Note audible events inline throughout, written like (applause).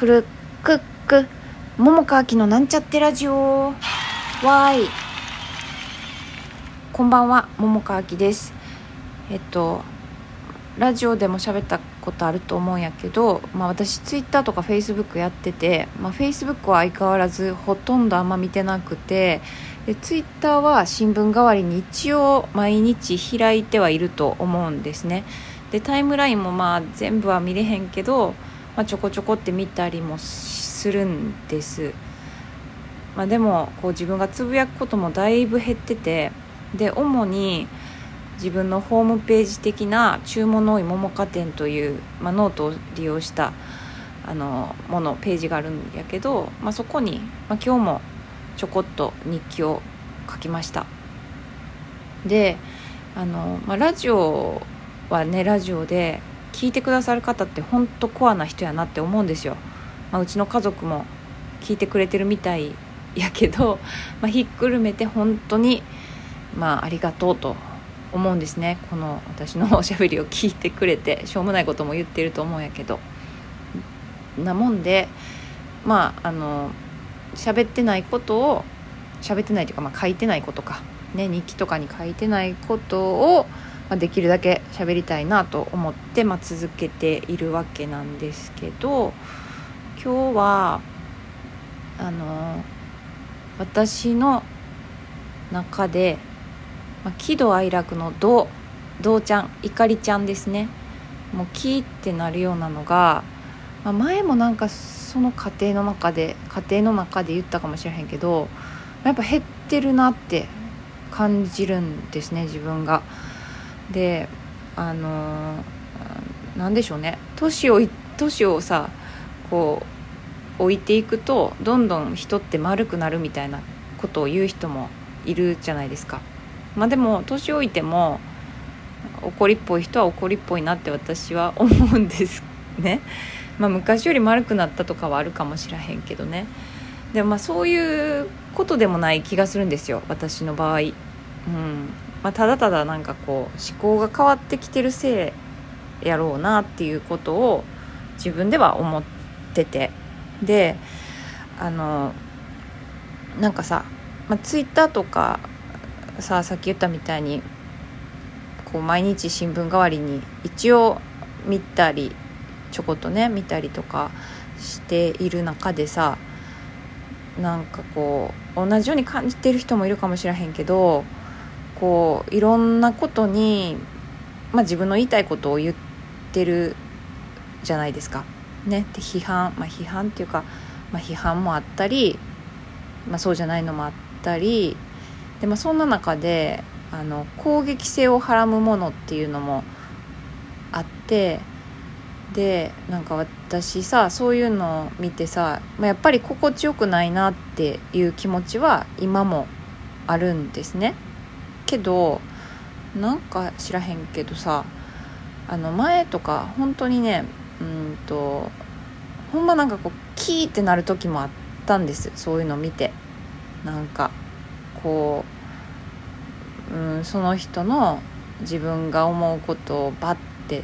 くる。くっく桃川きのなんちゃってラジオ。わーい。こんばんは。桃川きです。えっとラジオでも喋ったことあると思うんやけど、まあ、私ツイッターとかフェイスブックやってて、まあ、フェイスブックは相変わらずほとんどあんま見てなくてでツイッターは新聞代わりに一応毎日開いてはいると思うんですね。でタイムラインもまあ全部は見れへんけど、まあ、ちょこちょこって見たりもするんです、まあ、でもこう自分がつぶやくこともだいぶ減っててで主に自分のホームページ的な注文の多い桃花店という、まあ、ノートを利用したあのものページがあるんやけど、まあ、そこに、まあ、今日もちょこっと日記を書きました。であの、まあ、ラジオはねラジオで聞いてくださる方って本当コアな人やなって思うんですよ、まあ、うちの家族も聞いてくれてるみたいやけど、まあ、ひっくるめて本当にまあありがとうと思うんですね。この私のおしゃべりを聞いてくれてしょうもないことも言ってると思うんやけど。なもんでまああの喋ってないことを喋ってないというか、まあ、書いてないことか、ね、日記とかに書いてないことを、まあ、できるだけ喋りたいなと思って、まあ、続けているわけなんですけど今日はあの私の中で、まあ、喜怒哀楽の「ど」「どうちゃん」「怒りちゃん」ですねもう「キ」ってなるようなのが、まあ、前もなんかその家庭の中で家庭の中で言ったかもしれへんけどやっぱ減ってるなって感じるんですね自分が。であの何でしょうね年を年をさこう置いていくとどんどん人って丸くなるみたいなことを言う人もいるじゃないですか。まあ、でも年老いても怒りっぽい人は怒りっぽいなって私は思うんですね。まあ、昔より丸くなったとかはあるかもしれへんけどねでもまあそういうことでもない気がするんですよ私の場合、うんまあ、ただただなんかこう思考が変わってきてるせいやろうなっていうことを自分では思ってて。であのなんかさ、まあ、ツイッターとかささっき言ったみたいにこう毎日新聞代わりに一応見たりちょこっとね見たりとかしている中でさなんかこう同じように感じてる人もいるかもしれへんけどこういろんなことに、まあ、自分の言いたいことを言ってるじゃないですか。ね、で批判、まあ、批判っていうか、まあ、批判もあったり、まあ、そうじゃないのもあったりで、まあ、そんな中であの攻撃性をはらむものっていうのもあってでなんか私さそういうのを見てさ、まあ、やっぱり心地よくないなっていう気持ちは今もあるんですねけどなんか知らへんけどさあの前とか本当にねうんとほんまなんかこうキーってなる時もあったんですそういうの見て。なんかこう、うん、その人の自分が思うことをバッて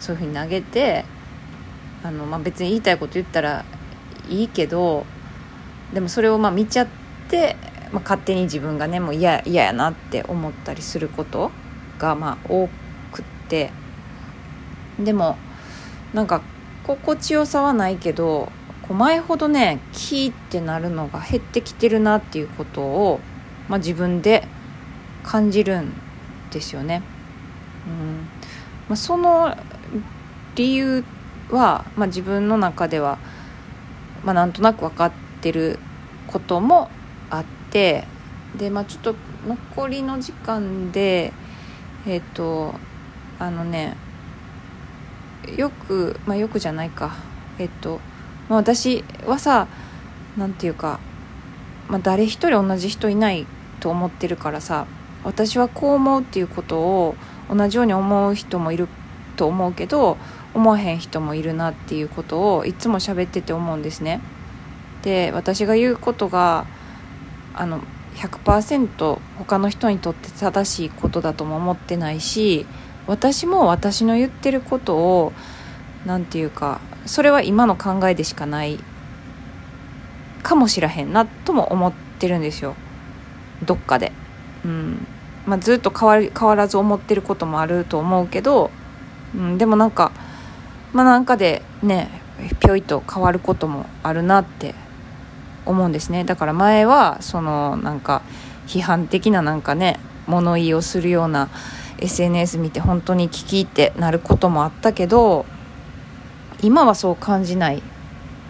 そういうふうに投げてあの、まあ、別に言いたいこと言ったらいいけどでもそれをまあ見ちゃって、まあ、勝手に自分がねもう嫌やなって思ったりすることがまあ多くってでもなんか心地よさはないけどこう前ほどねキーってなるのが減ってきてるなっていうことを、まあ、自分で感じるんですよね。うんまあ、その理由は、まあ、自分の中では、まあ、なんとなく分かってることもあっててで、まあ、ちょっと残りの時間でえっ、ー、とあのねよくまあよくじゃないかえっ、ー、と、まあ、私はさなんていうか、まあ、誰一人同じ人いないと思ってるからさ私はこう思うっていうことを同じように思う人もいると思うけど思わへん人もいるなっていうことをいつも喋ってて思うんですね。で私が言うことがあの100%他の人にとって正しいことだとも思ってないし私も私の言ってることを何て言うかそれは今の考えでしかないかもしらへんなとも思ってるんですよ。どっかで。うん。まあ、ずっと変わ変わらず思ってることもあると思うけど、うん、でもなんかまあなんかでねぴょいと変わることもあるなって思うんですね。だから前はそのなんか批判的ななんかね物言いをするような SNS 見て本当に聞き入ってなることもあったけど今はそう感じないっ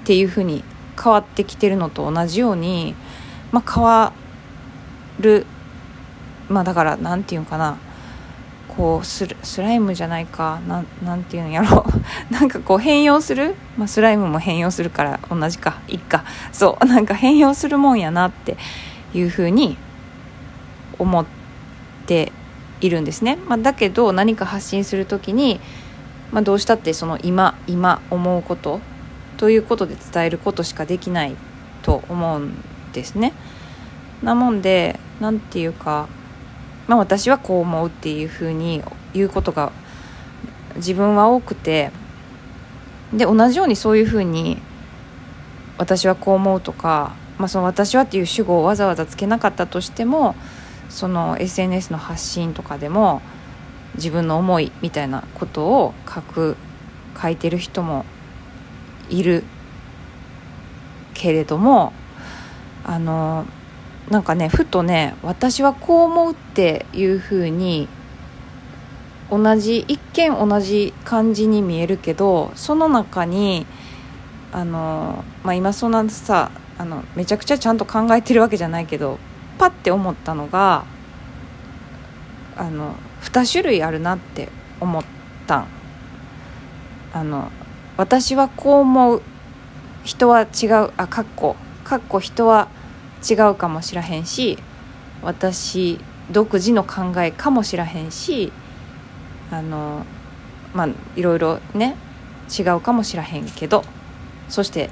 ていうふうに変わってきてるのと同じように、まあ、変わるまあだから何て言うんかなこうスライムじゃないかななんていうんやろ。(laughs) なんかこう変容する、まあ、スライムも変容するから同じか。いっか。そう。なんか変容するもんやなっていうふうに思っているんですね、まあ、だけど何か発信する時に、まあ、どうしたってその今今思うこと？ということで伝えることしかできないと思うんですね。なもんで何て言うか、まあ、私はこう思うっていうふうに言うことが自分は多くてで同じようにそういうふうに私はこう思うとか、まあ、その私はっていう主語をわざわざつけなかったとしてもその SNS の発信とかでも自分の思いみたいなことを書く書いてる人もいるけれどもあのなんかねふとね私はこう思うっていうふうに同じ一見同じ感じに見えるけどその中にあの、まあ、今そんなさあのめちゃくちゃちゃんと考えてるわけじゃないけどパッて思ったのがあの2種類あるなって思ったあの私はこう思う。人は違う。あかっこ。かっこ人は違う違うかもしらへんし私独自の考えかもしらへんしあのまあいろいろね違うかもしらへんけどそして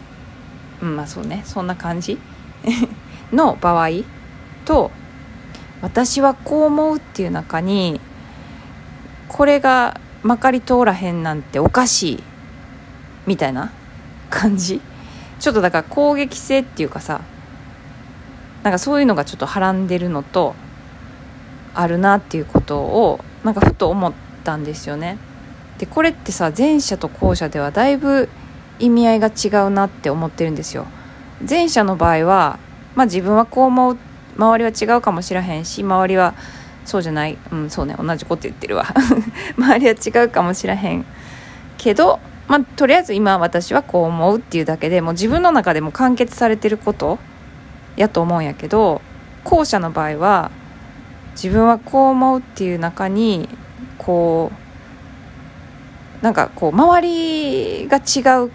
うんまあそうねそんな感じ (laughs) の場合と私はこう思うっていう中にこれがまかり通らへんなんておかしいみたいな感じ。ちょっとだから攻撃性っていうかさなんかそういうのがちょっとはらんでるのとあるなっていうことをなんかふと思ったんですよね。でこれってさ前者と後者ではだいぶ意味合いが違うなって思ってるんですよ。前者の場合はまあ自分はこう思う周りは違うかもしれへんし周りはそうじゃないうんそうね同じこと言ってるわ。(laughs) 周りは違うかもしれへんけどまあとりあえず今私はこう思うっていうだけでもう自分の中でも完結されてることやと思うんやけど後者の場合は自分はこう思うっていう中にこうなんかこう周りが違う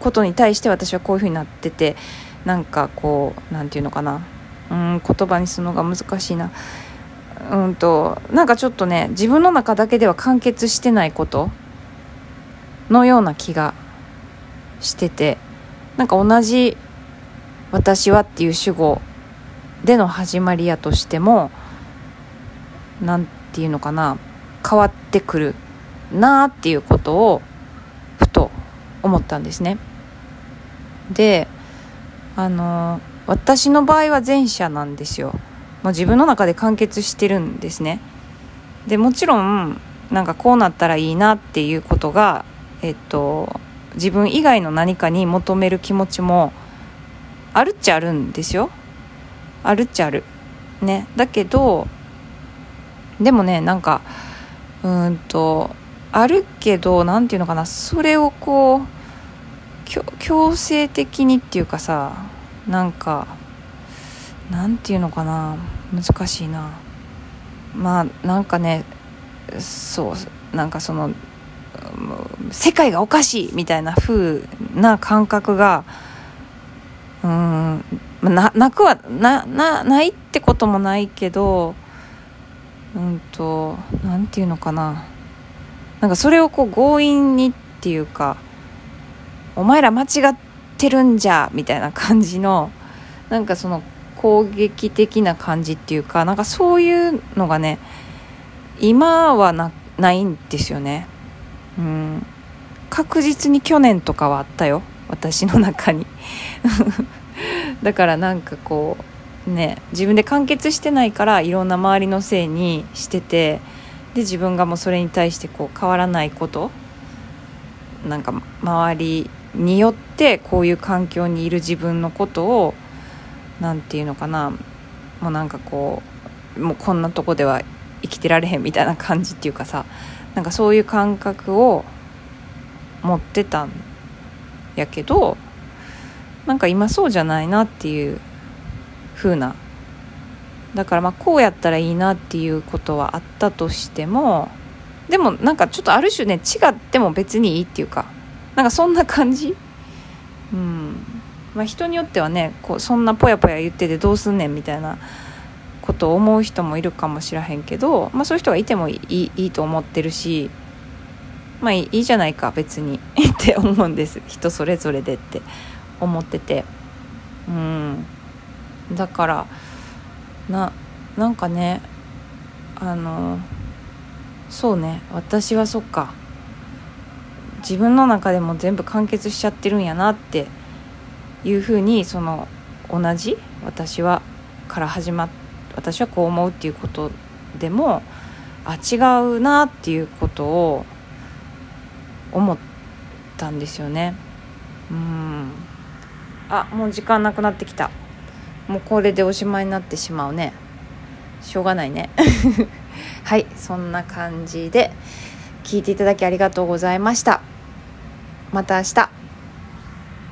ことに対して私はこういうふうになっててなんかこう何て言うのかな。うん言葉にするのが難しいな。うんとなんかちょっとね自分の中だけでは完結してないことのような気がしててなんか同じ「私は」っていう主語での始まりやとしても何て言うのかな変わってくるなっていうことをふと思ったんですね。であの私の場合は前者なんですよ。もう自分の中で完結してるんですね。でもちろんなんかこうなったらいいなっていうことが、えっと、自分以外の何かに求める気持ちもあるっちゃあるんですよ。あるっちゃある。ね。だけどでもねなんかうんとあるけど何て言うのかなそれをこう強制的にっていうかさなんかなんていうのかな難しいなまあなんかねそうなんかその世界がおかしいみたいな風な感覚がうん。ななくはななないってこともないけどうんとなんていうのかな。なんかそれをこう強引にっていうかお前ら間違ってるんじゃみたいな感じのなんかその攻撃的な感じっていうかなんかそういうのがね今はなないんですよね。うん。確実に去年とかはあったよ。私の中に。(laughs) だからなんかこうね自分で完結してないからいろんな周りのせいにしててで自分がもうそれに対してこう変わらないことなんか周りによってこういう環境にいる自分のことを何て言うのかなもうなんかこうもうこんなとこでは生きてられへんみたいな感じっていうかさなんかそういう感覚を持ってたんやけどなんか今そうじゃないなっていう風な。だからまあこうやったらいいなっていうことはあったとしてもでもなんかちょっとある種ね違っても別にいいっていうかなんかそんな感じ。うん。まあ人によってはねこうそんなぽやぽや言っててどうすんねんみたいなことを思う人もいるかもしらへんけど、まあ、そういう人がいてもいいいいと思ってるしまあいいじゃないか別に。(laughs) って思うんです。人それぞれでって思ってて。うん。だからななんかねあのそうね。私はそっか。自分の中でも全部完結しちゃってるんやなっていうふうにその同じ私はから始まっ私はこう思うっていうことでもあ違うなっていうことを思ったんですよね。うん。あもう時間なくなってきた。もうこれでおしまいになってしまうね。しょうがないね。(laughs) はいそんな感じで聞いていただきありがとうございました。また明日。